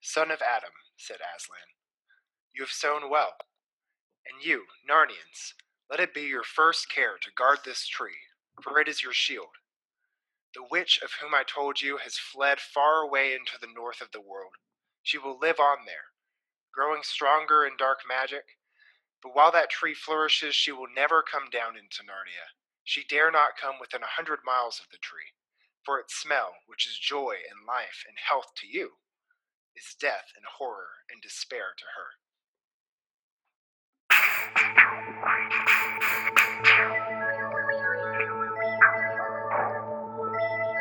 son of Adam, said Aslan. You have sown well. And you, Narnians, let it be your first care to guard this tree, for it is your shield. The witch of whom I told you has fled far away into the north of the world. She will live on there, growing stronger in dark magic. But while that tree flourishes, she will never come down into Narnia. She dare not come within a hundred miles of the tree, for its smell, which is joy and life and health to you, is death and horror and despair to her.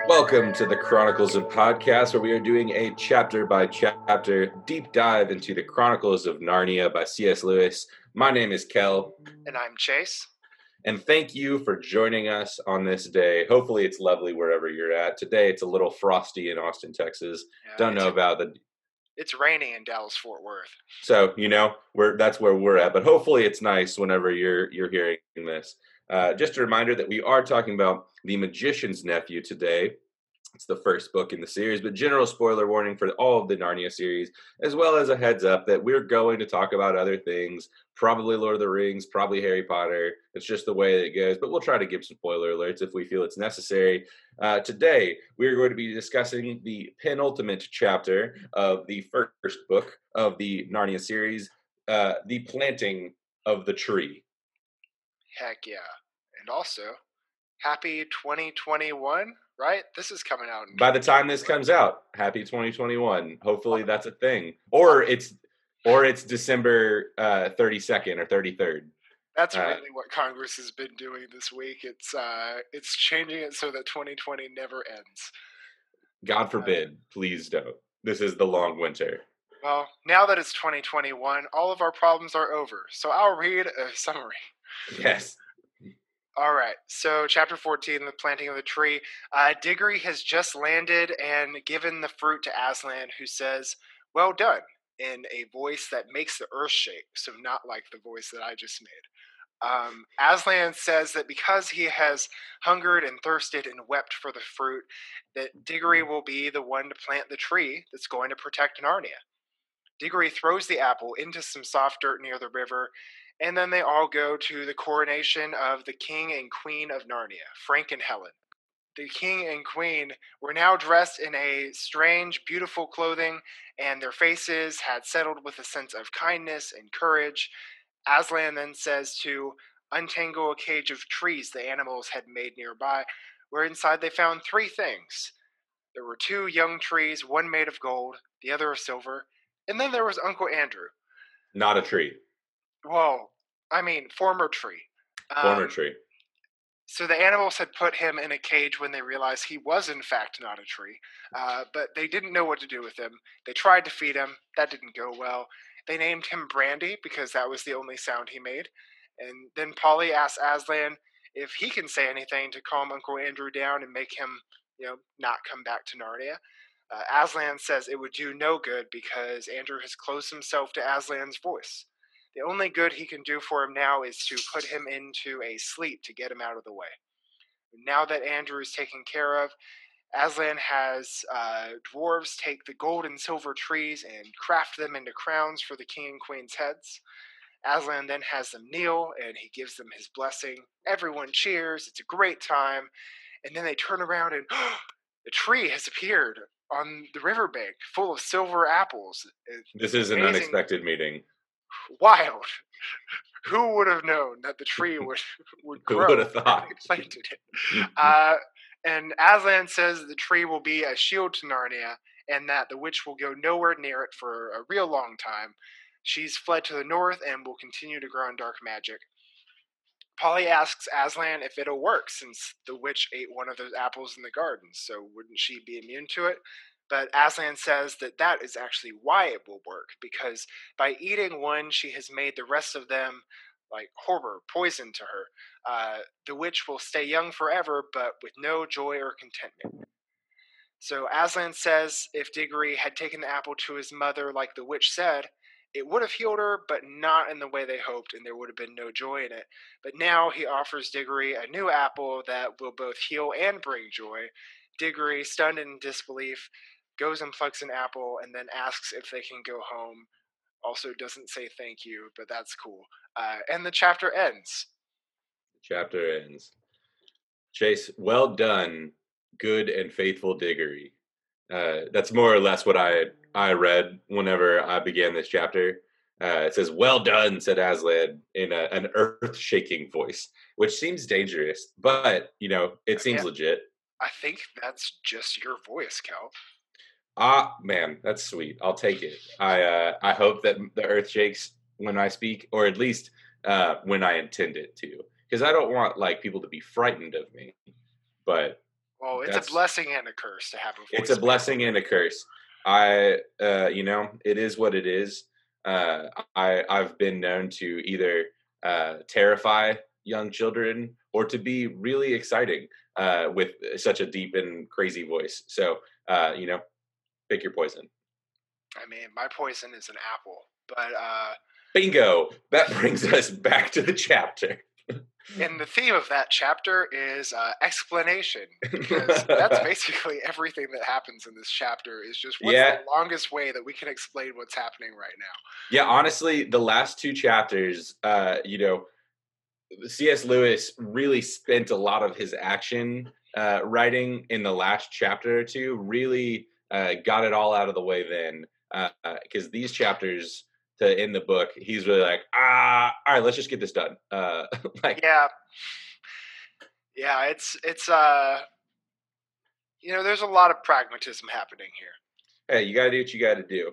Welcome to the Chronicles of Podcast, where we are doing a chapter by chapter deep dive into the Chronicles of Narnia by C.S. Lewis. My name is Kel. And I'm Chase. And thank you for joining us on this day. Hopefully, it's lovely wherever you're at. Today, it's a little frosty in Austin, Texas. Yeah, Don't know about the It's raining in Dallas Fort Worth. So you know, we're that's where we're at. But hopefully, it's nice whenever you're you're hearing this. Uh, just a reminder that we are talking about the Magician's Nephew today. It's the first book in the series, but general spoiler warning for all of the Narnia series, as well as a heads up that we're going to talk about other things, probably Lord of the Rings, probably Harry Potter. It's just the way that it goes, but we'll try to give some spoiler alerts if we feel it's necessary. Uh, today, we're going to be discussing the penultimate chapter of the first book of the Narnia series, uh, The Planting of the Tree. Heck yeah. And also, happy 2021, right? This is coming out. In By the time this comes out, happy 2021. Hopefully that's a thing. Or it's or it's December uh, 32nd or 33rd. That's uh, really what Congress has been doing this week. It's uh, it's changing it so that 2020 never ends. God forbid, please don't. This is the long winter. Well, now that it's 2021, all of our problems are over. So I'll read a summary. Yes. All right. So, chapter 14, the planting of the tree. Uh, Diggory has just landed and given the fruit to Aslan, who says, Well done, in a voice that makes the earth shake. So, not like the voice that I just made. Um, Aslan says that because he has hungered and thirsted and wept for the fruit, that Diggory will be the one to plant the tree that's going to protect Narnia. Diggory throws the apple into some soft dirt near the river, and then they all go to the coronation of the king and queen of Narnia, Frank and Helen. The king and queen were now dressed in a strange, beautiful clothing, and their faces had settled with a sense of kindness and courage. Aslan then says to untangle a cage of trees the animals had made nearby, where inside they found three things. There were two young trees, one made of gold, the other of silver, and then there was Uncle Andrew. Not a tree. Well, I mean, former tree. Former Um, tree. So the animals had put him in a cage when they realized he was, in fact, not a tree. Uh, but they didn't know what to do with him. They tried to feed him. That didn't go well. They named him Brandy because that was the only sound he made. And then Polly asked Aslan if he can say anything to calm Uncle Andrew down and make him, you know, not come back to Narnia. Uh, Aslan says it would do no good because Andrew has closed himself to Aslan's voice. The only good he can do for him now is to put him into a sleep to get him out of the way. Now that Andrew is taken care of, Aslan has uh, dwarves take the gold and silver trees and craft them into crowns for the king and queen's heads. Aslan then has them kneel and he gives them his blessing. Everyone cheers, it's a great time. And then they turn around and the tree has appeared on the riverbank full of silver apples. It's This is an amazing. unexpected meeting. Wild. Who would have known that the tree would would grow? Who would have thought? planted it? Uh, and Aslan says the tree will be a shield to Narnia, and that the witch will go nowhere near it for a real long time. She's fled to the north and will continue to grow in dark magic. Polly asks Aslan if it'll work since the witch ate one of those apples in the garden, so wouldn't she be immune to it? But Aslan says that that is actually why it will work, because by eating one, she has made the rest of them like horror, poison to her. Uh, the witch will stay young forever, but with no joy or contentment. So Aslan says if Diggory had taken the apple to his mother, like the witch said, it would have healed her, but not in the way they hoped, and there would have been no joy in it. But now he offers Diggory a new apple that will both heal and bring joy. Diggory, stunned in disbelief, goes and plucks an apple, and then asks if they can go home. Also, doesn't say thank you, but that's cool. Uh, and the chapter ends. Chapter ends. Chase, well done, good and faithful Diggory. Uh, that's more or less what I I read whenever I began this chapter. Uh, it says, "Well done," said Aslan in a, an earth-shaking voice, which seems dangerous, but you know it seems legit. I think that's just your voice, Kel. Ah, man, that's sweet. I'll take it. I uh, I hope that the earth shakes when I speak, or at least uh, when I intend it to, because I don't want like people to be frightened of me. But well, it's a blessing and a curse to have a voice. It's a blessing and a curse. I, uh, you know, it is what it is. Uh, I I've been known to either uh, terrify young children or to be really exciting uh, with such a deep and crazy voice. So, uh, you know, pick your poison. I mean, my poison is an apple, but uh, bingo. That brings us back to the chapter. and the theme of that chapter is uh, explanation because that's basically everything that happens in this chapter is just what's yeah. the longest way that we can explain what's happening right now yeah honestly the last two chapters uh, you know cs lewis really spent a lot of his action uh, writing in the last chapter or two really uh, got it all out of the way then because uh, these chapters to end the book, he's really like, ah, all right, let's just get this done. Uh, like, yeah, yeah, it's it's uh, you know, there's a lot of pragmatism happening here. Hey, you got to do what you got to do,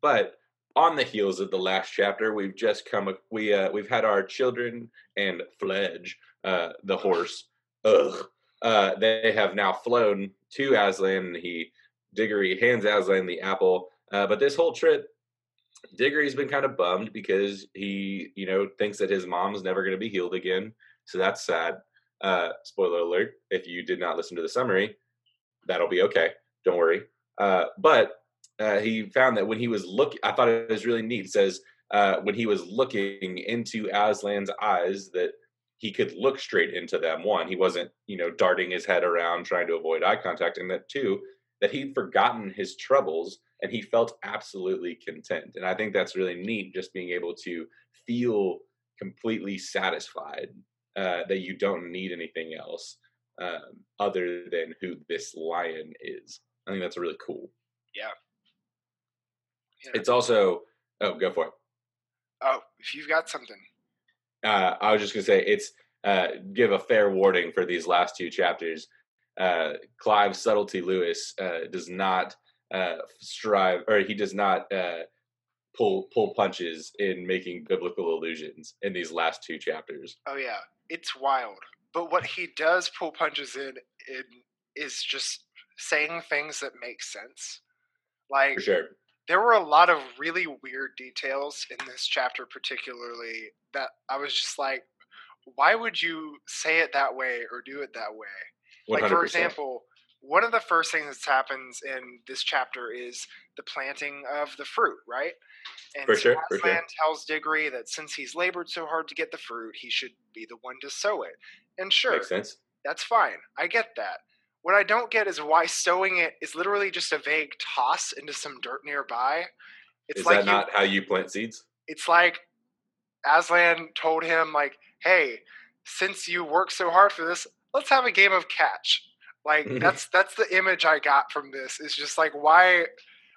but on the heels of the last chapter, we've just come. We uh, we've had our children and Fledge, uh, the horse. Ugh. Uh, they have now flown to Aslan, and he Diggory hands Aslan the apple. Uh, but this whole trip, Diggory's been kind of bummed because he, you know, thinks that his mom's never going to be healed again. So that's sad. Uh, spoiler alert: if you did not listen to the summary, that'll be okay. Don't worry. Uh, but uh, he found that when he was looking, I thought it was really neat. It says uh, when he was looking into Aslan's eyes, that he could look straight into them. One, he wasn't, you know, darting his head around trying to avoid eye contact, and that two, that he'd forgotten his troubles and he felt absolutely content. And I think that's really neat, just being able to feel completely satisfied uh, that you don't need anything else um, other than who this lion is. I think that's really cool. Yeah. yeah. It's also, oh, go for it. Oh, if you've got something. Uh, I was just going to say, it's uh, give a fair warning for these last two chapters. Uh, Clive Subtlety Lewis uh, does not uh, strive or he does not uh, pull pull punches in making biblical allusions in these last two chapters. Oh yeah, it's wild. But what he does pull punches in, in is just saying things that make sense. Like For sure. There were a lot of really weird details in this chapter, particularly that I was just like, why would you say it that way or do it that way? 100%. Like, for example, one of the first things that happens in this chapter is the planting of the fruit, right? And for sure, for sure. tells Diggory that since he's labored so hard to get the fruit, he should be the one to sow it. And sure, makes sense. That's fine. I get that. What I don't get is why sowing it is literally just a vague toss into some dirt nearby. It's is like that not you, how you plant seeds? It's like Aslan told him, like, "Hey, since you worked so hard for this, let's have a game of catch." Like mm-hmm. that's that's the image I got from this. It's just like why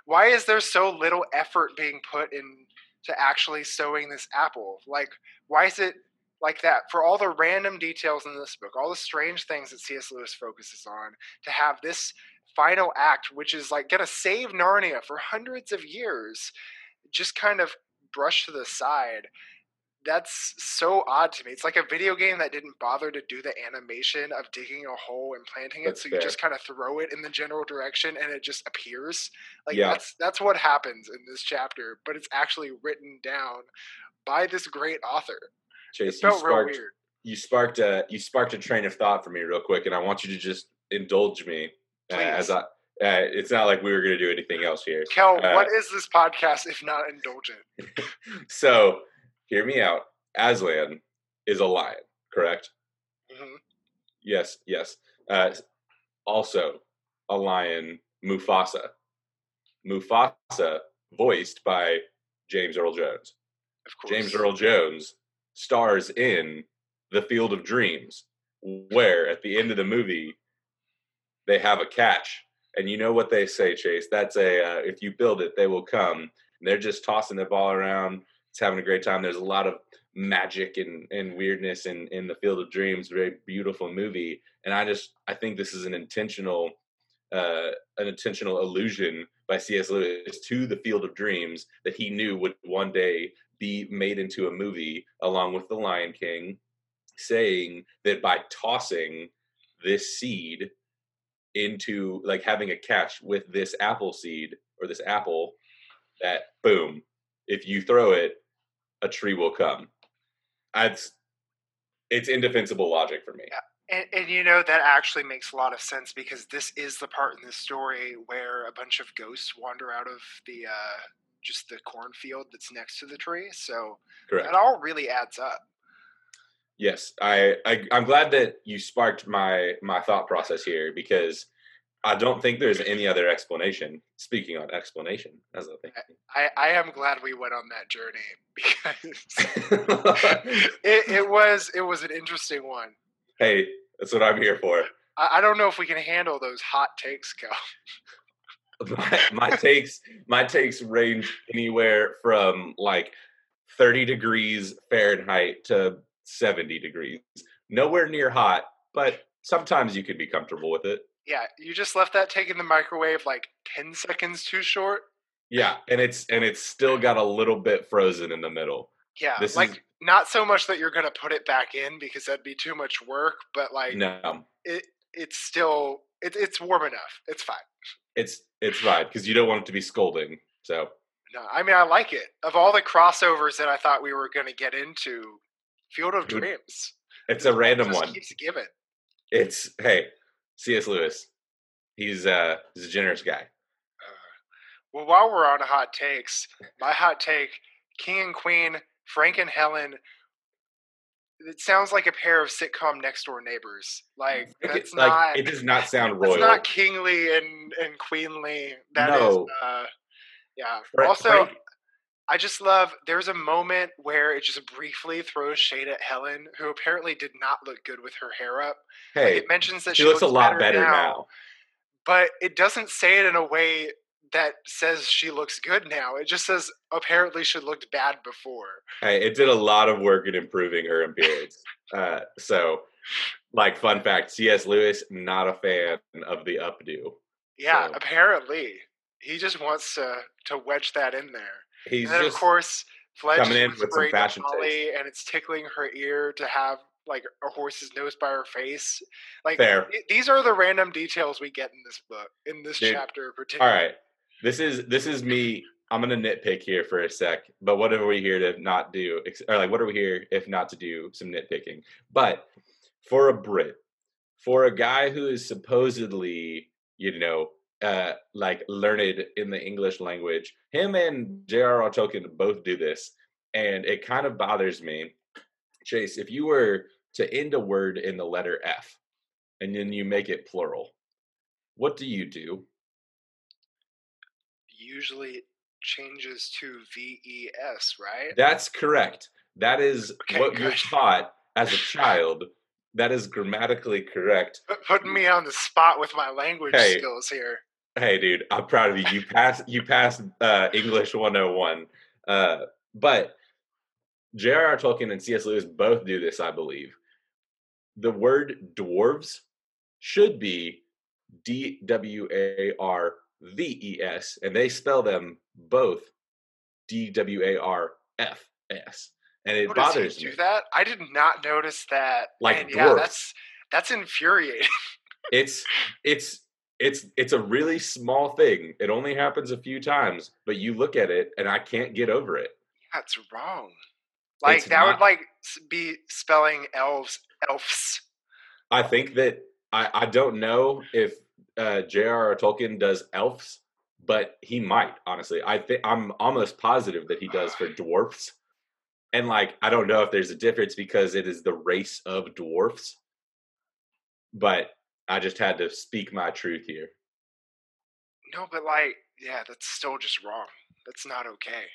why is there so little effort being put in to actually sowing this apple? Like why is it like that for all the random details in this book, all the strange things that C.S. Lewis focuses on, to have this final act, which is like going to save Narnia for hundreds of years, just kind of brushed to the side that's so odd to me. It's like a video game that didn't bother to do the animation of digging a hole and planting that's it, so fair. you just kind of throw it in the general direction and it just appears. Like yeah. that's that's what happens in this chapter, but it's actually written down by this great author. Chase, it felt you sparked, real weird. You sparked a you sparked a train of thought for me real quick, and I want you to just indulge me uh, as I. Uh, it's not like we were going to do anything else here. Kel, uh, what is this podcast if not indulgent? so hear me out. Aslan is a lion, correct? Mm-hmm. Yes, yes. Uh, also, a lion, Mufasa, Mufasa, voiced by James Earl Jones. Of course. James Earl Jones stars in The Field of Dreams, where at the end of the movie they have a catch, and you know what they say, Chase? That's a uh, if you build it, they will come. And they're just tossing the ball around. It's having a great time. There's a lot of magic and, and weirdness in in the Field of Dreams. Very beautiful movie, and I just I think this is an intentional uh, an intentional allusion by C.S. Lewis to the Field of Dreams that he knew would one day be made into a movie along with The Lion King, saying that by tossing this seed into like having a catch with this apple seed or this apple, that boom, if you throw it, a tree will come. That's it's indefensible logic for me. Yeah. And, and, you know that actually makes a lot of sense because this is the part in the story where a bunch of ghosts wander out of the uh, just the cornfield that's next to the tree. So Correct. it all really adds up. Yes, I, I I'm glad that you sparked my my thought process here because I don't think there's any other explanation. Speaking on explanation, as a thing, I, I am glad we went on that journey because it, it was it was an interesting one hey, that's what I'm here for. I, I don't know if we can handle those hot takes, Kel. my, my takes, my takes range anywhere from like 30 degrees Fahrenheit to 70 degrees. Nowhere near hot, but sometimes you can be comfortable with it. Yeah, you just left that take in the microwave like 10 seconds too short. Yeah, and it's and it's still got a little bit frozen in the middle. Yeah, This like is- not so much that you're gonna put it back in because that'd be too much work, but like No, it it's still it, it's warm enough. It's fine. it's it's fine because you don't want it to be scolding. So No, I mean I like it. Of all the crossovers that I thought we were gonna get into, Field of Dreams. it's a random one. Keeps giving. It's hey, C.S. Lewis. He's uh he's a generous guy. Uh, well, while we're on hot takes, my hot take: King and Queen, Frank and Helen. It sounds like a pair of sitcom next door neighbors. Like that's like, not. it does not sound royal. not kingly and and queenly. That is, No. uh, yeah. Fra- also, Frank- I just love. There's a moment where it just briefly throws shade at Helen, who apparently did not look good with her hair up. Like, hey, it mentions that she looks a lot better now, now. but it doesn't say it in a way that says she looks good now. It just says apparently she looked bad before. Hey, it did a lot of work in improving her appearance. uh, so, like, fun fact: C.S. Lewis not a fan of the updo. Yeah, So- apparently he just wants to to wedge that in there. He's and then of course Fledge coming in with some fashion Molly, and it's tickling her ear to have like a horse's nose by her face. Like fair. th- these are the random details we get in this book, in this Dude, chapter in All right, this is this is me. I'm gonna nitpick here for a sec, but what are we here to not do? Or like, what are we here if not to do some nitpicking? But for a Brit, for a guy who is supposedly, you know, uh, like learned in the English language, him and J.R.R. Tolkien both do this, and it kind of bothers me. Chase, if you were to end a word in the letter F, and then you make it plural, what do you do? Usually changes to V E S, right? That's correct. That is Okay, what you're taught as a child. That is grammatically correct. Put- Putting me on the spot with my language Hey. skills here. Hey, dude, I'm proud of you. You passed. You passed uh, English 101. Uh, but J.R.R. Tolkien and C.S. Lewis both do this, I believe. The word dwarves should be D W A R V E S, and they spell them both D W A R F S. And it bothers do me. that? I did not notice that. Like and yeah, that's that's infuriating. it's it's it's it's a really small thing. It only happens a few times but you look at it and i can't get over it. That's wrong. Like It's that would like be spelling elves elves. i think that i i don't know if uh j.r.r tolkien does elves but he might honestly. I think i'm almost positive that he does for dwarfs. And like i don't know if there's a difference because it is the race of dwarfs. But i just had to speak my truth here No, but like Yeah, that's still just wrong. That's not okay.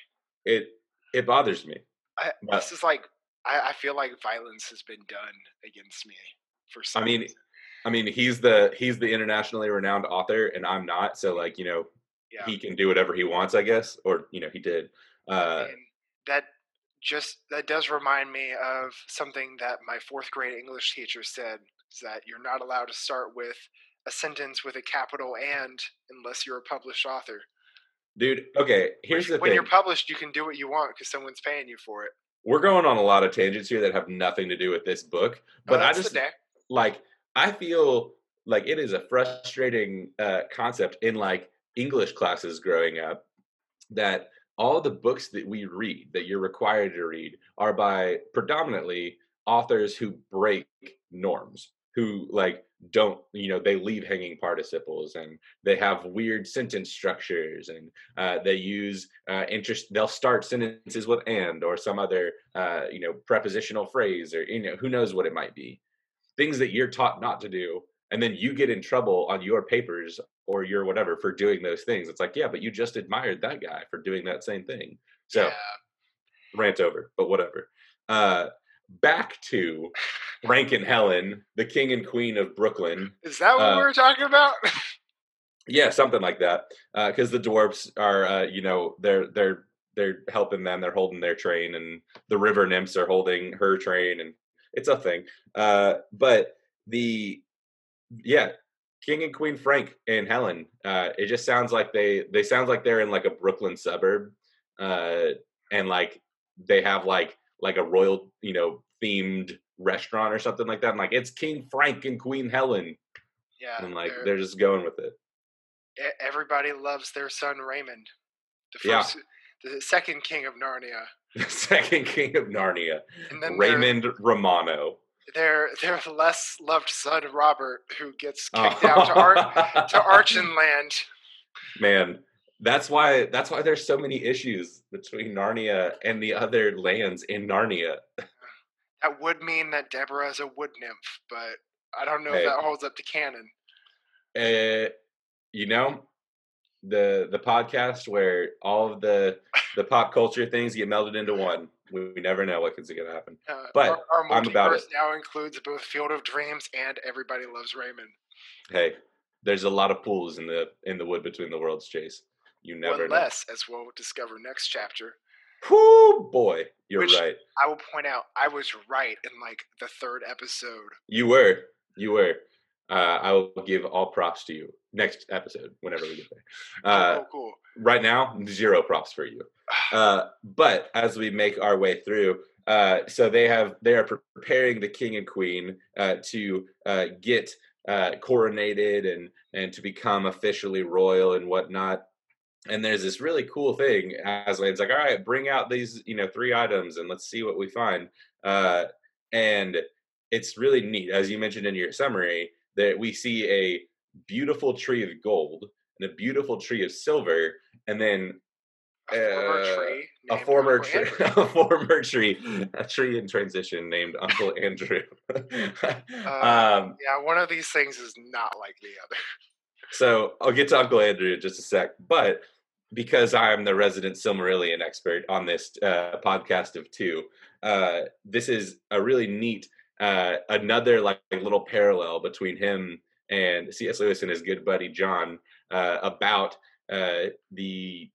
It it bothers me. I, But- this is like I, I feel like violence has been done against me for some. I mean, reason. I mean, he's the he's the internationally renowned author, and I'm not. So like, you know, yeah. he can do whatever he wants, I guess, or you know, he did. Uh, and that just that does remind me of something that my fourth grade English teacher said: that you're not allowed to start with a sentence with a capital "and" unless you're a published author. dude, okay. Here's the when thing: When you're published, you can do what you want because someone's paying you for it. we're going on a lot of tangents here that have nothing to do with this book, Oh, but I just like I feel like it is a frustrating uh, concept in like English classes growing up that all the books that we read that you're required to read are by predominantly authors who break norms who like don't you know they leave hanging participles and they have weird sentence structures and uh, they use uh, interest they'll start sentences with and or some other uh, you know prepositional phrase or you know who knows what it might be. Things that you're taught not to do and then you get in trouble on your papers or your whatever for doing those things. It's like yeah but you just admired that guy for doing that same thing. So yeah. rant over but whatever. Uh back to frank and helen the king and queen of brooklyn Is that what uh, we were talking about? yeah something like that because the dwarfs are uh you know they're they're they're helping them they're holding their train and the river nymphs are holding her train and it's a thing uh but the yeah king and queen frank and helen uh it just sounds like they they sounds like they're in like a brooklyn suburb uh and like they have like like a royal you know themed restaurant or something like that and like it's king frank and queen helen yeah. and like they're- they're just going with it everybody loves their son Raymond, the Yeah. first, the second king of Narnia, the second king of Narnia, and then their- Raymond Romano. their their less loved son Robert, who gets oh, kicked out to Ar- to Archenland. Man, that's why that's why there's so many issues between Narnia and the other lands in Narnia. That would mean that Deborah is a wood nymph, but I don't know Hey. if that holds up to canon. Uh, you know, the the podcast where all of the the pop culture things get melded into one. We, we never know what is going to happen. Uh, But our, our I'm about it. now includes both Field of Dreams and Everybody Loves Raymond. Hey, there's a lot of pools in the in the wood between the worlds, Chase. You never One know. less, as we'll discover next chapter. Whoo, boy, you're Which- right. I will point out, I was right in like the third episode. You were. You were. Uh, I will give all props to you next episode whenever we get there. Cool, Uh, cool, cool. right now, zero props for you. Uh, but as we make our way through, uh, so they have they are preparing the king and queen uh, to uh, get uh, coronated and and to become officially royal and whatnot. And there's this really cool thing. Aslan's like, all right, bring out these you know three items and let's see what we find. Uh, and it's really neat, as you mentioned in your summary, that we see a beautiful tree of gold and a beautiful tree of silver, and then A former uh, tree. a former tree, a former tree, a tree in transition named Uncle Andrew. Uh, um, Yeah, one of these things is not like the other. so I'll get to Uncle Andrew in just a sec, but because I'm the resident Silmarillion expert on this uh, podcast of two, uh, this is a really neat uh, another like little parallel between him and C.S. Lewis and his good buddy John uh, about uh, the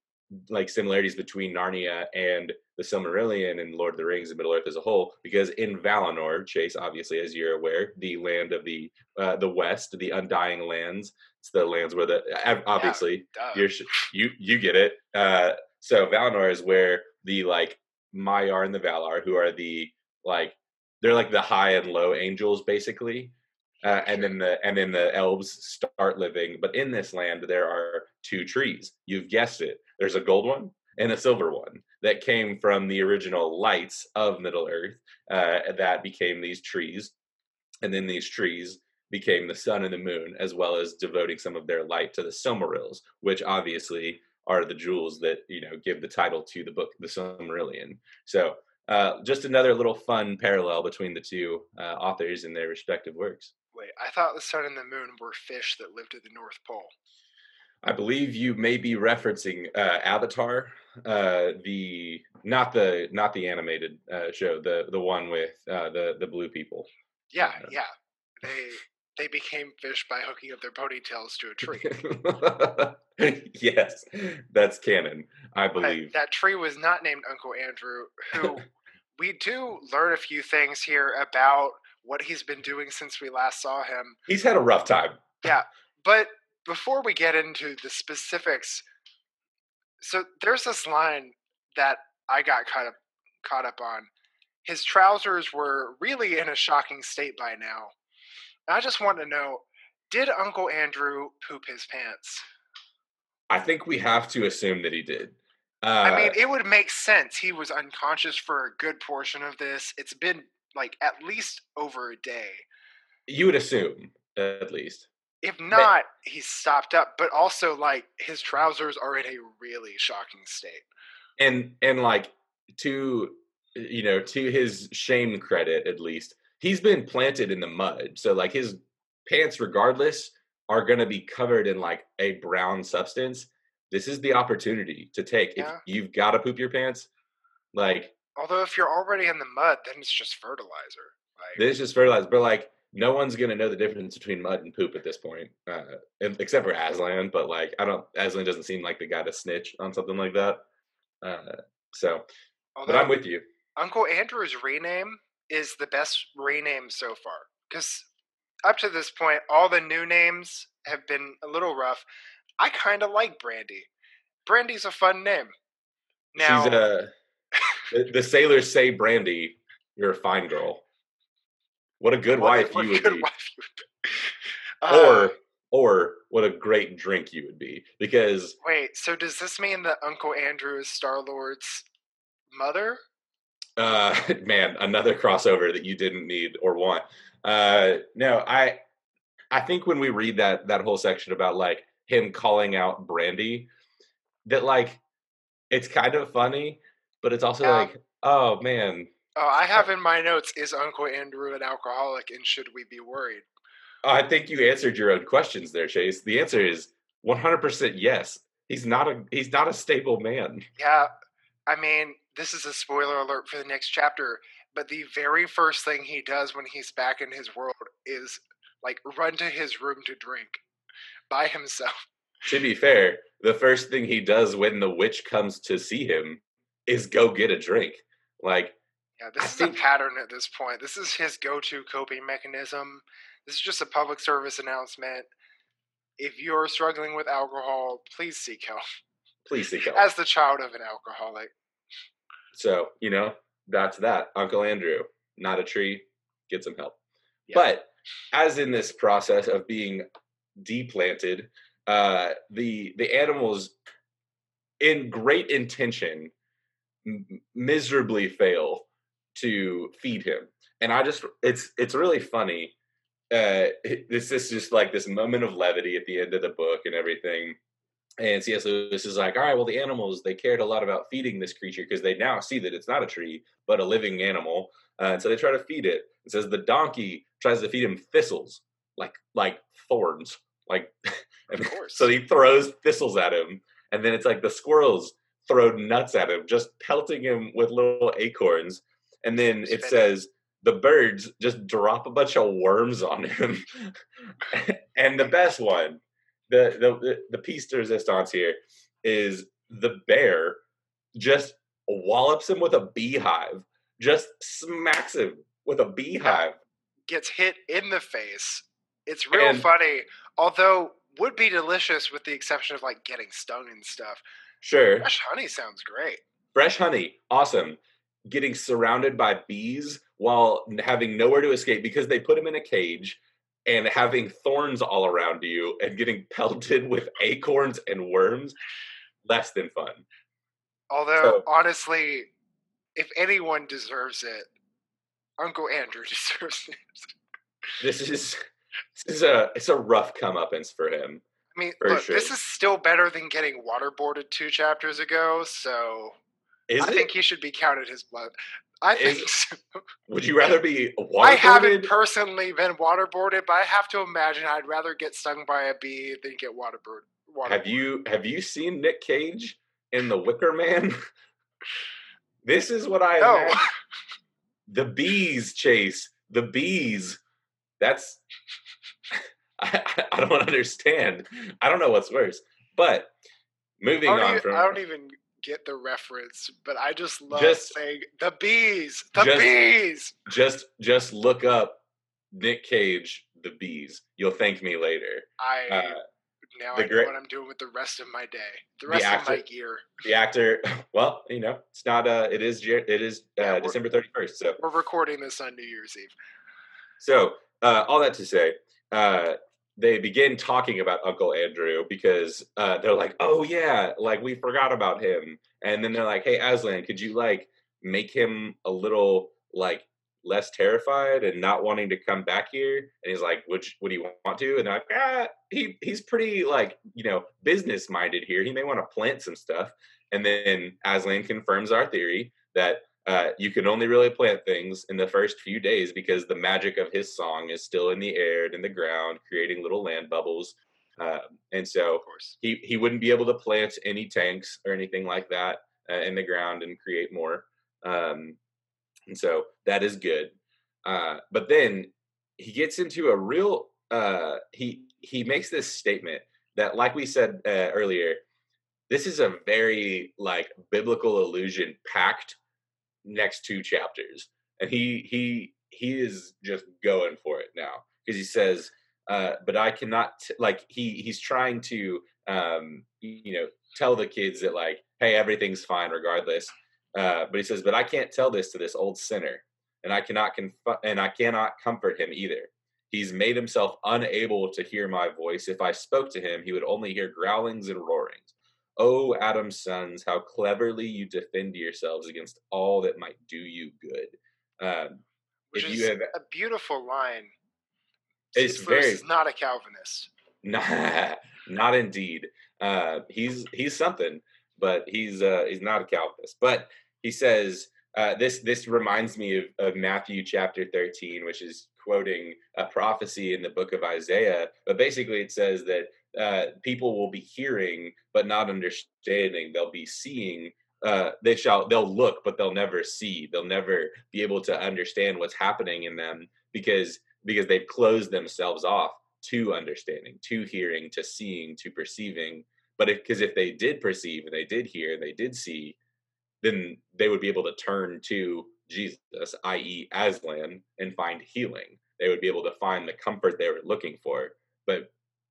like similarities between Narnia and the Silmarillion and Lord of the Rings and Middle Earth as a whole. Because in Valinor, Chase, obviously, as you're aware, the land of the uh, the West, the Undying Lands, it's the lands where the obviously you're you you get it. Uh, so Valinor is where the like Maiar and the Valar, who are the like they're like the high and low angels, basically. Uh, and then the and then the elves start living. But in this land, there are two trees. You've guessed it. There's a gold one and a silver one that came from the original lights of Middle Earth. Uh, that became these trees, and then these trees became the sun and the moon, as well as devoting some of their light to the Silmarils, which obviously are the jewels that you know give the title to the book, the Silmarillion. So, uh, just another little fun parallel between the two uh, authors and their respective works. Wait, I thought the sun and the moon were fish that lived at the North Pole. I believe you may be referencing uh, Avatar, uh, the not the not the animated uh, show, the the one with uh, the the blue people. Yeah, Uh, yeah. They they became fish by hooking up their ponytails to a tree. yes, that's canon. I believe. that tree was not named Uncle Andrew, who we do learn a few things here about what he's been doing since we last saw him. He's had a rough time. Yeah, but before we get into the specifics, so there's this line that I got kind of caught up on. His trousers were really in a shocking state by now. And I just want to know did Uncle Andrew poop his pants? I think we have to assume that he did. Uh, I mean, it would make sense. He was unconscious for a good portion of this. It's been like at least over a day. you would assume at least. If not, he's stopped up. But also, like, his trousers are in a really shocking state. and and like to you know to his shame credit at least he's been planted in the mud so like his pants regardless are going to be covered in like a brown substance this is the opportunity to take Yeah. if you've got to poop your pants like Although, if you're already in the mud, then it's just fertilizer. Like, this is just fertilized but like no one's going to know the difference between mud and poop at this point uh except for aslan but like i don't aslan doesn't seem like the guy to snitch on something like that uh so but i'm with you Uncle Andrew's rename is the best rename so far. Because up to this point, all the new names have been a little rough. I kind of like Brandy. Brandy's a fun name. Now, She's uh the, the sailors say Brandy, you're a fine girl. What a good what wife what a you would good be. wife you would be. Uh, or or what a great drink you would be. Because Wait, so does this mean that Uncle Andrew is Star Lord's mother? uh man, another crossover that you didn't need or want. Uh no, I I think when we read that that whole section about like him calling out Brandy, that like it's kind of funny, but it's also Yeah. like, oh man, Oh, I have in my notes, is Uncle Andrew an alcoholic and should we be worried? I think you answered your own questions there, Chase. The answer is 100% yes. He's not a he's not a stable man. Yeah, I mean, this is a spoiler alert for the next chapter, but the very first thing he does when he's back in his world is like run to his room to drink by himself. To be fair, the first thing he does when the witch comes to see him is go get a drink. Like Yeah, this is a pattern at this point. This is his go to coping mechanism. This is just a public service announcement. If you're struggling with alcohol, please seek help. please seek help. As the child of an alcoholic. So, you know, that's that. Uncle Andrew, not a tree, get some help. Yeah. But as in this process of being deplanted, uh, the the animals, in great intention, m- miserably fail to feed him, and I just it's it's really funny. Uh, this is just like this moment of levity at the end of the book and everything. And C.S. Lewis is like, all right, well, the animals, they cared a lot about feeding this creature because they now see that it's not a tree, but a living animal. Uh, and so they try to feed it. It says the donkey tries to feed him thistles, like like thorns. Like, Of course. so he throws thistles at him. And then it's like the squirrels throw nuts at him, just pelting him with little acorns. And then it says the birds just drop a bunch of worms on him. and the best one, the the the, the piece de resistance here is the bear just wallops him with a beehive, just smacks him with a beehive. Gets hit in the face. It's real And- funny. Although would be delicious with the exception of like getting stung and stuff. Sure, Fresh honey sounds great. fresh honey, awesome. Getting surrounded by bees while having nowhere to escape because they put him in a cage and having thorns all around you and getting pelted with acorns and worms, less than fun. Although So- honestly, if anyone deserves it, Uncle Andrew deserves it. This is this is a it's a rough comeuppance for him. I mean, look, this is still better than getting waterboarded two chapters ago, so Is I it? think he should be counted his blood. I Is- think so. Would you rather be waterboarded? I haven't personally been waterboarded, but I have to imagine I'd rather get stung by a bee than get waterboarded have you have you seen Nick Cage in The Wicker Man? this is what I no. the bees chase the bees. That's I, I don't understand. I don't know what's worse. But moving on even, from I don't even get the reference, but I just love just, saying the bees, the just, bees. Just just look up Nick Cage, the bees. You'll thank me later. I uh, now I know great, what I'm doing with the rest of my day, the rest the actor, of my year. The actor, well, you know, it's not. Uh, it is. It is uh, yeah, December 31st. So we're recording this on New Year's Eve. So uh, all that to say, uh, they begin talking about Uncle Andrew because uh, they're like, "Oh yeah, like we forgot about him," and then they're like, "Hey Aslan, could you like make him a little like less terrified and not wanting to come back here?" And he's like, "Would you, would you want to?" And they're like, "Ah, he he's pretty like you know business minded here. He may want to plant some stuff." And then Aslan confirms our theory that uh, you can only really plant things in the first few days because the magic of his song is still in the air and in the ground, creating little land bubbles. Uh, and so, of course, he he wouldn't be able to plant any tanks or anything like that uh, in the ground and create more. Um, and so that is good. Uh, but then he gets into a real uh, he he makes this statement that, like we said uh, earlier, this is a very like biblical illusion packed next two chapters, and he he he is just going for it now because he says, uh, "But I cannot like he he's trying to um, you know tell the kids that like, hey, everything's fine regardless." Uh, but he says, "But I can't tell this to this old sinner, and I cannot conf- and I cannot comfort him either." He's made himself unable to hear my voice. If I spoke to him, he would only hear growlings and roarings. O Adam's sons, how cleverly you defend yourselves against all that might do you good. Um, Which if you have a beautiful line. It's very not a Calvinist. Nah, not indeed. Uh, he's he's something, but he's uh, he's not a Calvinist. But he says uh, this this reminds me of, of Matthew chapter thirteen, which is quoting a prophecy in the book of Isaiah. But basically, it says that uh, people will be hearing but not understanding. They'll be seeing. Uh, they shall. They'll look, but they'll never see. They'll never be able to understand what's happening in them because because they've closed themselves off to understanding, to hearing, to seeing, to perceiving. But because if, if they did perceive and they did hear and they did see, then they would be able to turn to Jesus, i.e., Aslan, and find healing. They would be able to find the comfort they were looking for. But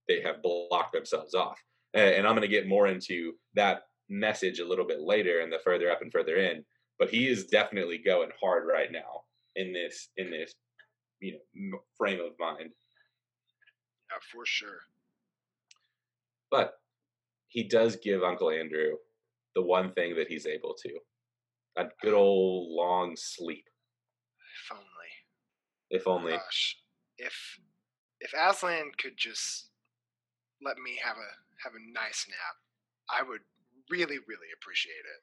they have blocked themselves off. And I'm going to get more into that message a little bit later and the further up and further in. But he is definitely going hard right now in this in this you know frame of mind. Yeah, for sure. But he does give Uncle Andrew the one thing that he's able to a good old long sleep. If only. If only. Gosh, if if Aslan could just let me have a have a nice nap, I would really really appreciate it.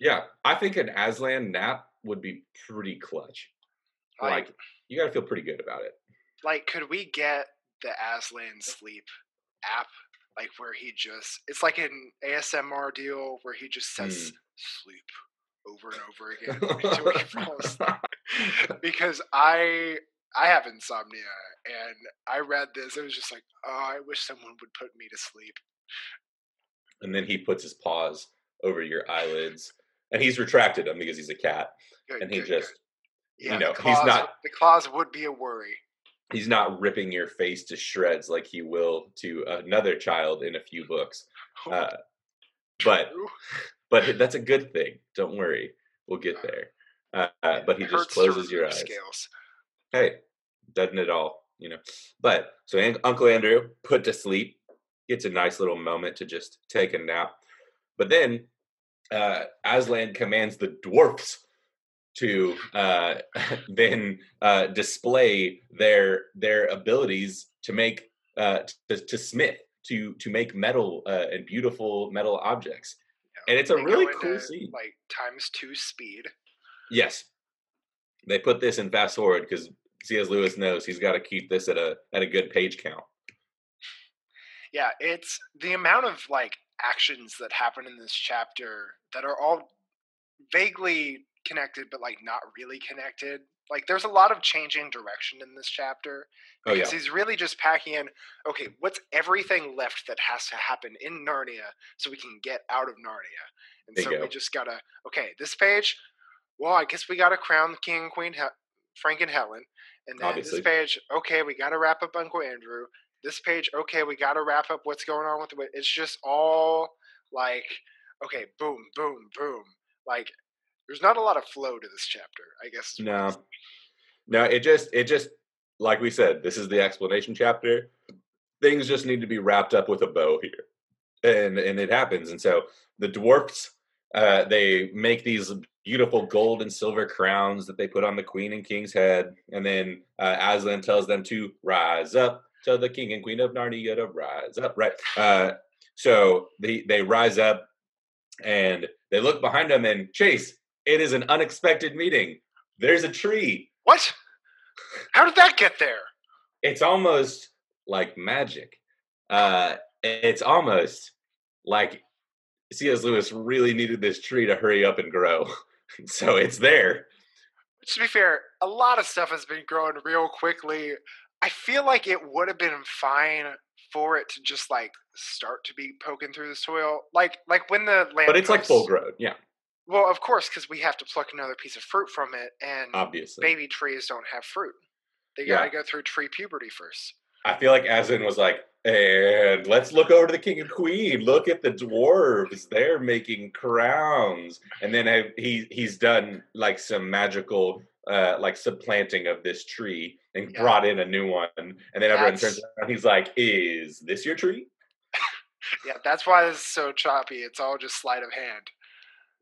Yeah, I think an Aslan nap would be pretty clutch. Like, like you got to feel pretty good about it. Like, could we get the Aslan sleep app? Like where he just it's like an ASMR deal where he just says mm. sleep over and over again until he falls because I I have insomnia and I read this. It was just like, oh, I wish someone would put me to sleep. And then he puts his paws over your eyelids, and he's retracted them because he's a cat, good, and he good, just, good. Yeah, you know, claws, he's not. The claws would be a worry. He's not ripping your face to shreds like he will to another child in a few books. Uh, but, but that's a good thing. Don't worry, we'll get there. Uh, uh, but he just closes your eyes. Scales. Hey, doesn't it all? you know. But so Uncle Andrew put to sleep, gets a nice little moment to just take a nap. But then uh, Aslan commands the dwarfs to uh, then uh, display their their abilities to make uh, to, to smith to to make metal uh, and beautiful metal objects. And it's a really cool scene. Like times two speed. Yes, they put this in fast forward because C.S. Lewis knows he's got to keep this at a at a good page count. Yeah, it's the amount of like actions that happen in this chapter that are all vaguely connected but like not really connected. Like there's a lot of changing direction in this chapter Oh because yeah. he's really just packing in okay, what's everything left that has to happen in Narnia so we can get out of Narnia. And There so we just got to okay, this page, well, I guess we got to crown the king and queen Hel- Frank and Helen. And then Obviously. this page, okay, we got to wrap up Uncle Andrew. This page, okay, we got to wrap up what's going on with the. It's just all like, okay, boom, boom, boom. Like, there's not a lot of flow to this chapter. I guess. is what I'm No. No, it just it just like we said, this is the explanation chapter. Things just need to be wrapped up with a bow here. And and it happens. And so the dwarfs uh they make these beautiful gold and silver crowns that they put on the queen and king's head. And then uh Aslan tells them to rise up to the king and queen of Narnia to rise up. Right. Uh so they they rise up and they look behind them and Chase, it is an unexpected meeting. There's a tree What? How did that get there? it's almost like magic. Uh, it's almost like C.S. Lewis really needed this tree to hurry up and grow, so it's there. To be fair, a lot of stuff has been growing real quickly. I feel like it would have been fine for it to just like start to be poking through the soil, like like when the land. But it's like full grown, yeah, Well, of course, because we have to pluck another piece of fruit from it, and obviously. baby trees don't have fruit. They gotta go through tree puberty first. I feel like Aslan was like, and let's look over to the king and queen. Look at the dwarves; they're making crowns. And then I, he he's done like some magical. Uh, like supplanting of this tree and Yeah. brought in a new one, and then everyone That's- turns around. He's like, "Is this your tree?" Yeah, that's why this is so choppy. It's all just sleight of hand.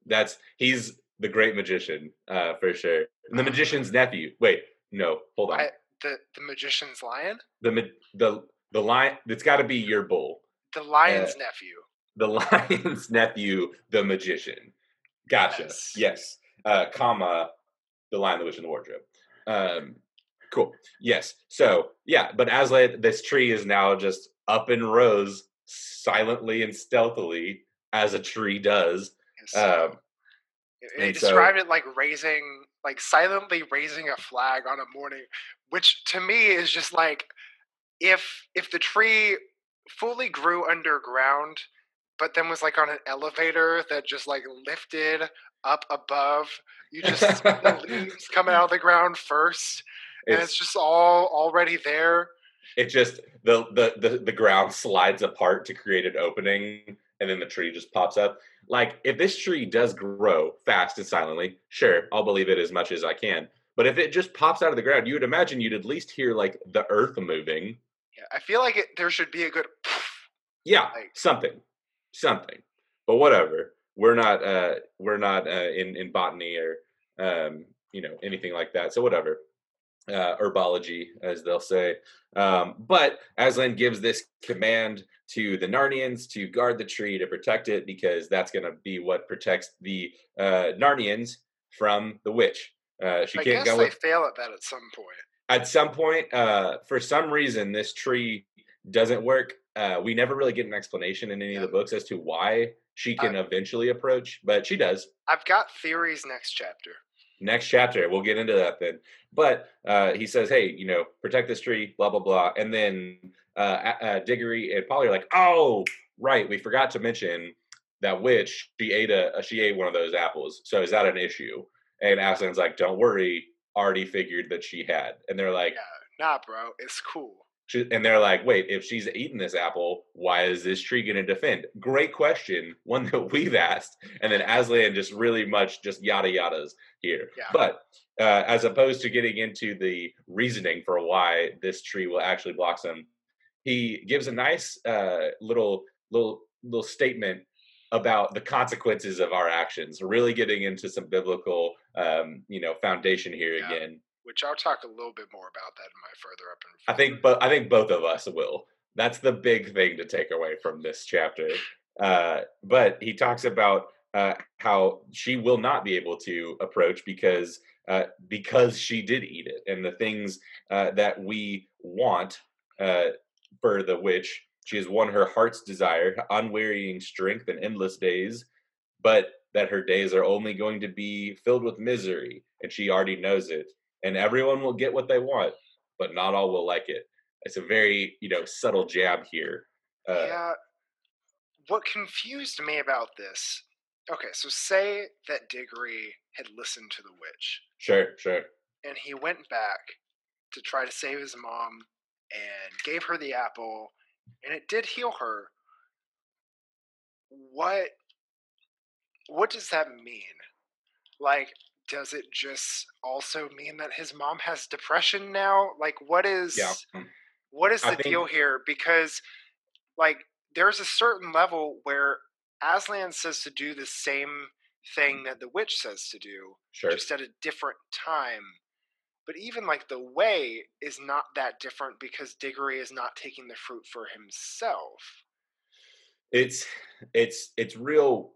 That's he's the great magician, uh, for sure. And the magician's nephew. Wait, no, hold on. I- The the magician's lion, the the the lion. It's got to be your bull. the lion's Uh, nephew. The lion's nephew, the magician. Gotcha. Yes. Yes. Uh, comma, the lion, the witch, and the wardrobe. Um, cool. Yes. So yeah, but Aslan, this tree is now just up in rows, silently and stealthily, as a tree does. Yes. Um, They and so- described it like raising, like silently raising a flag on a morning, which to me is just like if if the tree fully grew underground, but then was like on an elevator that just like lifted up above. You just see the leaves coming out of the ground first, and it's, it's just all already there. it just the, the the the ground slides apart to create an opening and then the tree just pops up like if this tree does grow fast and silently sure i'll believe it as much as i can but if it just pops out of the ground you would imagine you'd at least hear like the earth moving Yeah, I feel like it, there should be a good. yeah Like- something something but whatever we're not uh we're not uh in in botany or um you know anything like that so whatever uh herbology as they'll say um but aslan gives this command to the narnians to guard the tree to protect it because that's going to be what protects the uh narnians from the witch uh she I can't guess go they with fail at that at some point. At some point uh for some reason this tree doesn't work uh we never really get an explanation in any of the books as to why she can eventually approach but she does. I've got theories next chapter. next chapter we'll get into that then. But uh he says hey you know protect this tree blah blah blah and then uh, uh diggory and polly are like oh right we forgot to mention that witch she ate a she ate one of those apples so is that an issue? And aslan's like don't worry already figured that she had and they're like Yeah, nah, bro, it's cool. She, and they're like, wait, if she's eaten this apple, why is this tree going to defend? Great question, one that we've asked. And then Aslan just really much just yada yadas here. Yeah. But uh, as opposed to getting into the reasoning for why this tree will actually blossom, he gives a nice uh, little little little statement about the consequences of our actions. Really getting into some biblical, um, you know, foundation here Yeah. again. Which I'll talk a little bit more about that in my further up. And I think, but I think both of us will. That's the big thing to take away from this chapter. Uh, but he talks about uh, how she will not be able to approach because uh, because she did eat it, and the things uh, that we want uh, for the witch, She has won her heart's desire, unwearying strength, and endless days, but that her days are only going to be filled with misery, and she already knows it. And everyone will get what they want, but not all will like it. It's a very, you know, subtle jab here. Uh, yeah. What confused me about this okay, so say that Diggory had listened to the witch. Sure, sure. And he went back to try to save his mom and gave her the apple and it did heal her. What what does that mean? Like does it just also mean that his mom has depression now? Like what is yeah. Mm. what is the think... deal here because like there's a certain level where Aslan says to do the same thing that the witch says to do, sure. just at a different time. But even like the way is not that different because Diggory is not taking the fruit for himself. It's it's it's real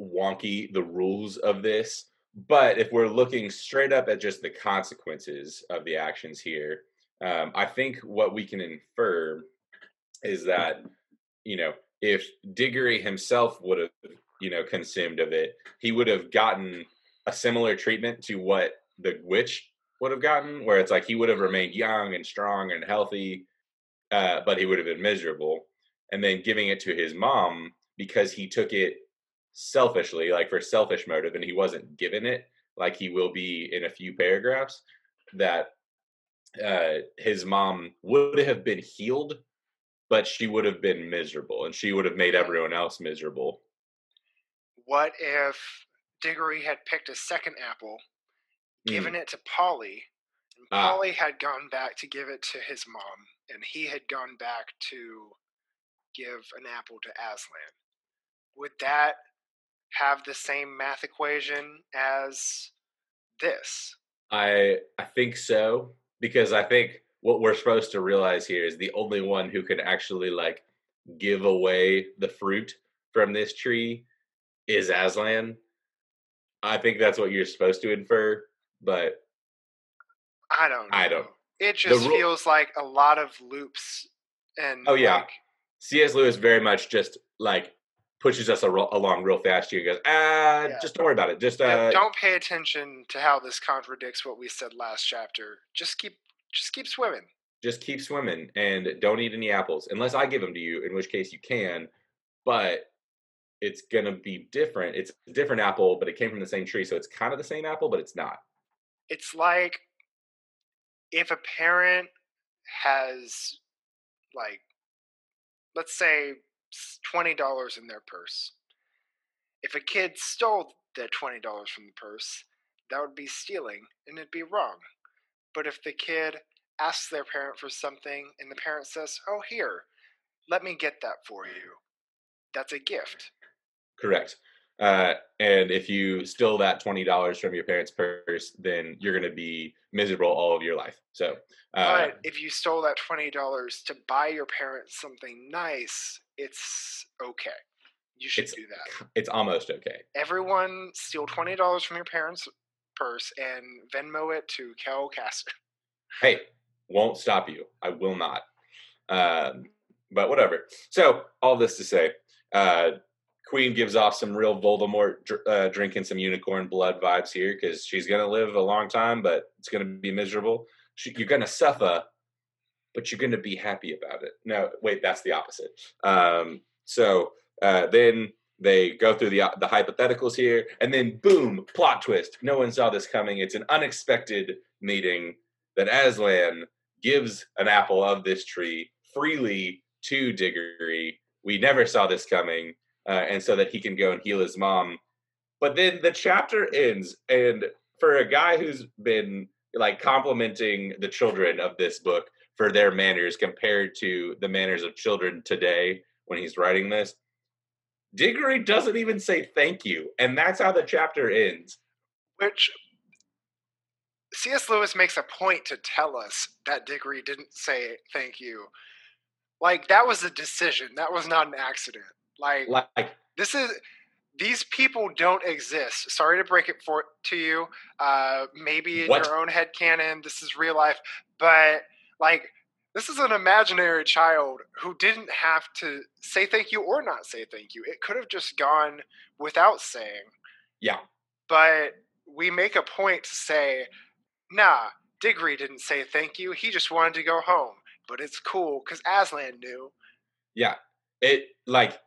wonky the rules of this, but if we're looking straight up at just the consequences of the actions here, um, I think what we can infer is that you know if Diggory himself would have, you know, consumed of it, he would have gotten a similar treatment to what the witch would have gotten, where it's like he would have remained young and strong and healthy, uh, but he would have been miserable. And then giving it to his mom because he took it selfishly, like for selfish motive, and he wasn't given it, like he will be in a few paragraphs, that uh, his mom would have been healed but she would have been miserable and she would have made everyone else miserable. What if Diggory had picked a second apple, given mm. it to Polly, and ah. Polly had gone back to give it to his mom, and he had gone back to give an apple to Aslan? Would that have the same math equation as this? I I think so because I think what we're supposed to realize here is the only one who could actually like give away the fruit from this tree is Aslan. I think that's what you're supposed to infer, but I don't. Know. I don't. It just ro- feels like a lot of loops and. Oh yeah, like, C.S. Lewis very much just like pushes us ro- along real fast here. Goes, ah, yeah. just don't worry about it. Just uh, yeah, don't pay attention to how this contradicts what we said last chapter. Just keep just keep swimming. Just keep swimming and don't eat any apples unless I give them to you, in which case you can. But it's gonna be different. It's a different apple, but it came from the same tree, so it's kind of the same apple, but it's not. It's like if a parent has like let's say twenty dollars in their purse. If a kid stole that twenty dollars from the purse, that would be stealing and it'd be wrong. But if the kid asks their parent for something and the parent says, Oh, here, let me get that for you, that's a gift. Correct. Uh, and if you steal that twenty dollars from your parents' purse, then you're going to be miserable all of your life. So, uh, but if you stole that twenty dollars to buy your parents something nice, it's okay. You should do that. It's almost okay. Everyone steal twenty dollars from your parents' purse and Venmo it to Kel Castor. Hey, won't stop you. I will not. Um, but whatever. So all this to say, uh, Queen gives off some real Voldemort uh, drinking some unicorn blood vibes here because she's gonna live a long time, but it's gonna be miserable. She, you're gonna suffer, but you're gonna be happy about it. No, wait, that's the opposite. Um, so uh, then they go through the the hypotheticals here, and then boom, plot twist. No one saw this coming. It's an unexpected meeting that Aslan gives an apple of this tree freely to Diggory. We never saw this coming, uh, and so that he can go and heal his mom. But then the chapter ends, and for a guy who's been like complimenting the children of this book for their manners compared to the manners of children today when he's writing this, Diggory doesn't even say thank you, and that's how the chapter ends. Which C.S. Lewis makes a point to tell us that Diggory didn't say thank you. Like that was a decision. That was not an accident. Like, like this is these people don't exist. Sorry to break it for to you. Uh, maybe in what? your own head canon, this is real life, but like This is an imaginary child who didn't have to say thank you or not say thank you. It could have just gone without saying. Yeah. But we make a point to say, nah, Diggory didn't say thank you. He just wanted to go home. But it's cool because Aslan knew. Yeah. It, like,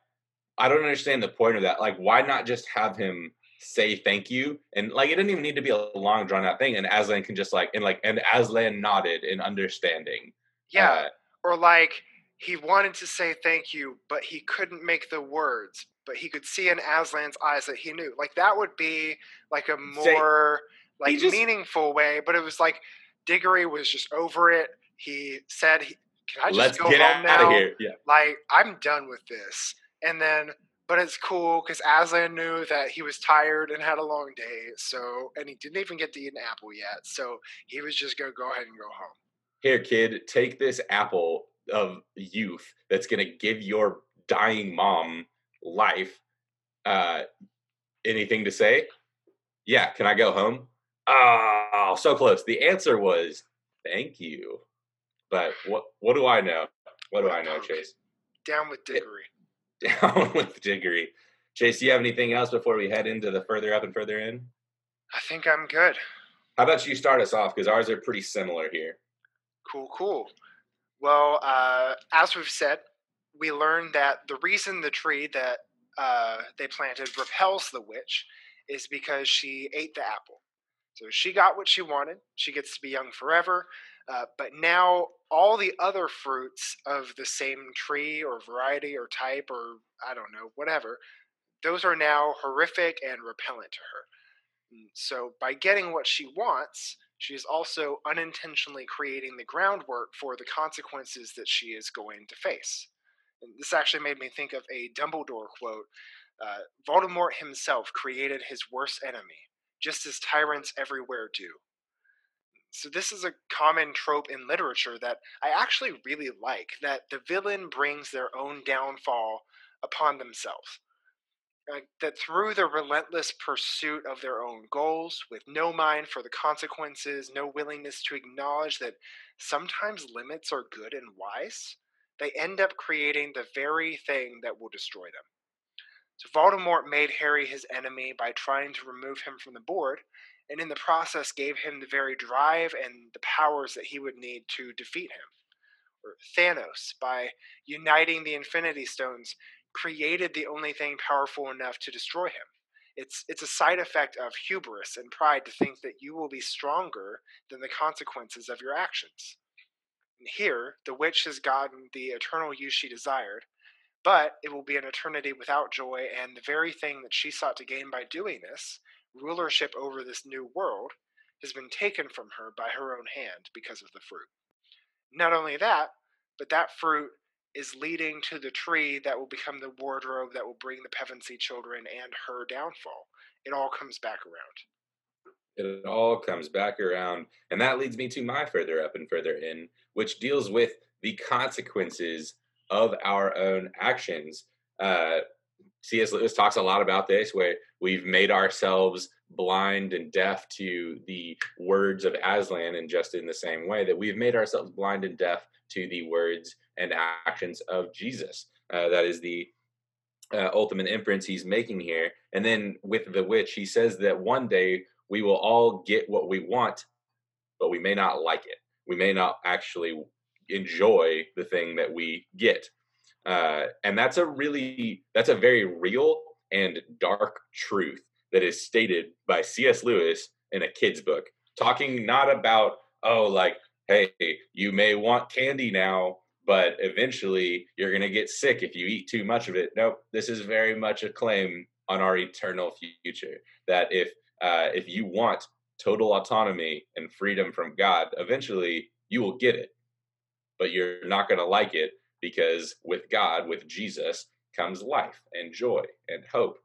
I don't understand the point of that. Like, why not just have him say thank you? And, like, it didn't even need to be a long, drawn out thing. And Aslan can just, like, and, like, and Aslan nodded in understanding. Yeah. Uh, or like, he wanted to say thank you, but he couldn't make the words. But he could see in Aslan's eyes that he knew. Like, that would be, like, a Say- more, like, just- meaningful way. But it was like, Diggory was just over it. He said, he, "Can I just let's go get home out now? of here. Yeah. Like I'm done with this." And then, but it's cool because Aslan knew that he was tired and had a long day. So, and he didn't even get to eat an apple yet. So he was just gonna go ahead and go home. Here, kid, take this apple of youth that's going to give your dying mom life. Uh, anything to say? Yeah, can I go home? Oh, so close. The answer was thank you. But what what do I know? What do I know, Chase? Down with Diggory. Down with Diggory. Chase, do you have anything else before we head into the further up and further in? I think I'm good. How about you start us off because ours are pretty similar here. Cool, cool. Well, uh, as we've said, we learned that the reason the tree that uh, they planted repels the witch is because she ate the apple. So she got what she wanted. She gets to be young forever. Uh, but now all the other fruits of the same tree or variety or type or I don't know, whatever, those are now horrific and repellent to her. Mm, So by getting what she wants, she is also unintentionally creating the groundwork for the consequences that she is going to face. And this actually made me think of a Dumbledore quote uh, Voldemort himself created his worst enemy, just as tyrants everywhere do. So, this is a common trope in literature that I actually really like that the villain brings their own downfall upon themselves like that through the relentless pursuit of their own goals, with no mind for the consequences, no willingness to acknowledge that sometimes limits are good and wise, they end up creating the very thing that will destroy them. So Voldemort made Harry his enemy by trying to remove him from the board, and in the process gave him the very drive and the powers that he would need to defeat him. Or Thanos, by uniting the Infinity Stones, created the only thing powerful enough to destroy him. It's it's a side effect of hubris and pride to think that you will be stronger than the consequences of your actions. And here, the witch has gotten the eternal use she desired, but it will be an eternity without joy, and the very thing that she sought to gain by doing this, rulership over this new world, has been taken from her by her own hand because of the fruit. Not only that, but that fruit is leading to the tree that will become the wardrobe that will bring the Pevensie children and her downfall. It all comes back around. It all comes back around. And that leads me to my further up and further in, which deals with the consequences of our own actions. Uh, C.S. Lewis talks a lot about this, where we've made ourselves blind and deaf to the words of Aslan, and just in the same way that we've made ourselves blind and deaf to the words and actions of Jesus. Uh, that is the uh, ultimate inference he's making here. And then with the witch, he says that one day we will all get what we want, but we may not like it. We may not actually enjoy the thing that we get. Uh, and that's a really, that's a very real and dark truth that is stated by C.S. Lewis in a kid's book, talking not about, oh, like, hey, you may want candy now, but eventually you're going to get sick if you eat too much of it. Nope, this is very much a claim on our eternal future that if uh, if you want total autonomy and freedom from God, eventually you will get it, but you're not going to like it because with God, with Jesus, comes life and joy and hope,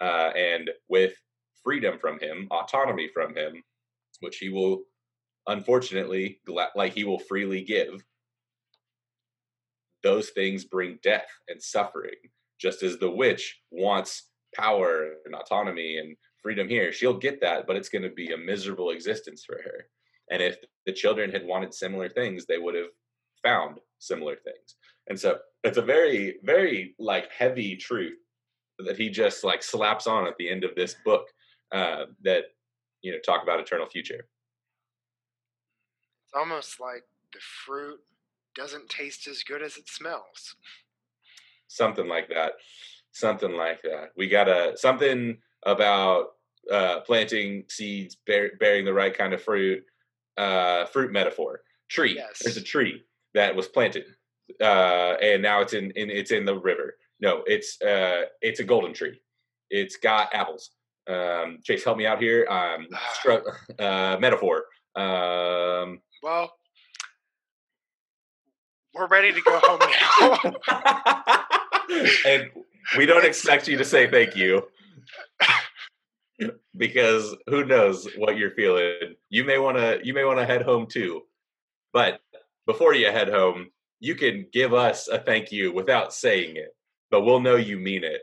uh, and with freedom from Him, autonomy from Him, which He will unfortunately like He will freely give those things bring death and suffering. Just as the witch wants power and autonomy and freedom here, she'll get that, but it's going to be a miserable existence for her. And if the children had wanted similar things, they would have found similar things. And so it's a very, very like heavy truth that he just like slaps on at the end of this book uh, that you know talk about eternal future. It's almost like the fruit doesn't taste as good as it smells. Something like that. Something like that. We got a something about uh, planting seeds, bear, bearing the right kind of fruit. Uh, fruit metaphor. Tree. Yes. There's a tree that was planted, uh, and now it's in, in it's in the river. No, it's uh, it's a golden tree. It's got apples. Um, Chase, help me out here. Um, stru- uh, metaphor. Um, Well, we're ready to go home now. and we don't expect you to say thank you because who knows what you're feeling. You may want to you may want to head home too. But before you head home, you can give us a thank you without saying it, but we'll know you mean it.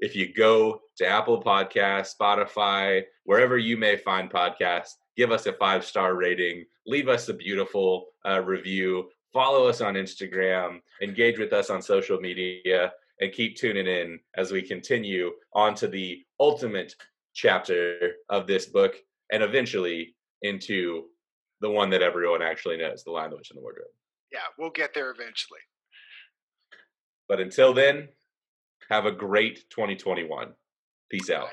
If you go to Apple Podcasts, Spotify, wherever you may find podcasts, give us a five star rating, leave us a beautiful uh, review, follow us on Instagram, engage with us on social media, and keep tuning in as we continue on to the ultimate chapter of this book and eventually into the one that everyone actually knows the Lion, the Witch, and the Wardrobe. yeah, we'll get there eventually. But until then, have a great 2021. Peace out.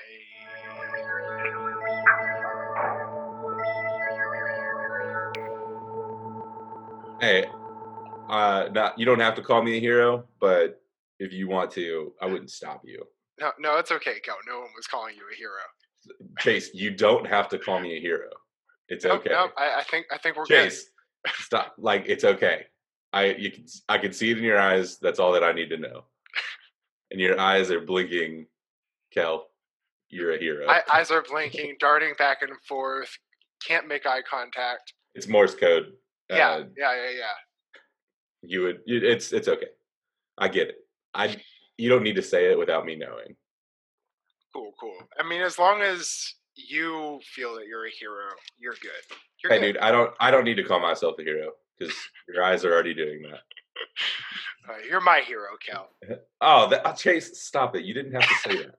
Hey, uh, not you don't have to call me a hero, but if you want to, I wouldn't stop you. No, no, it's okay, Go. No one was calling you a hero. Chase, you don't have to call me a hero. It's Nope, okay. nope, I, I think I think we're Chase, stop. Like it's okay. I you can I can see it in your eyes. That's all that I need to know. And your eyes are blinking. Kel, you're a hero. good. I, eyes are blinking, darting back and forth. Can't make eye contact. it's Morse code. Yeah, Uh, yeah, yeah, yeah. you would. you- It's it's okay. I get it. I you don't need to say it without me knowing. Cool, cool. I mean, as long as you feel that you're a hero, you're good. You're Hey, good. dude, I don't I don't need to call myself a hero because your eyes are already doing that. Uh, you're my hero, Kel. Oh, that, uh, Chase, stop it! You didn't have to say that.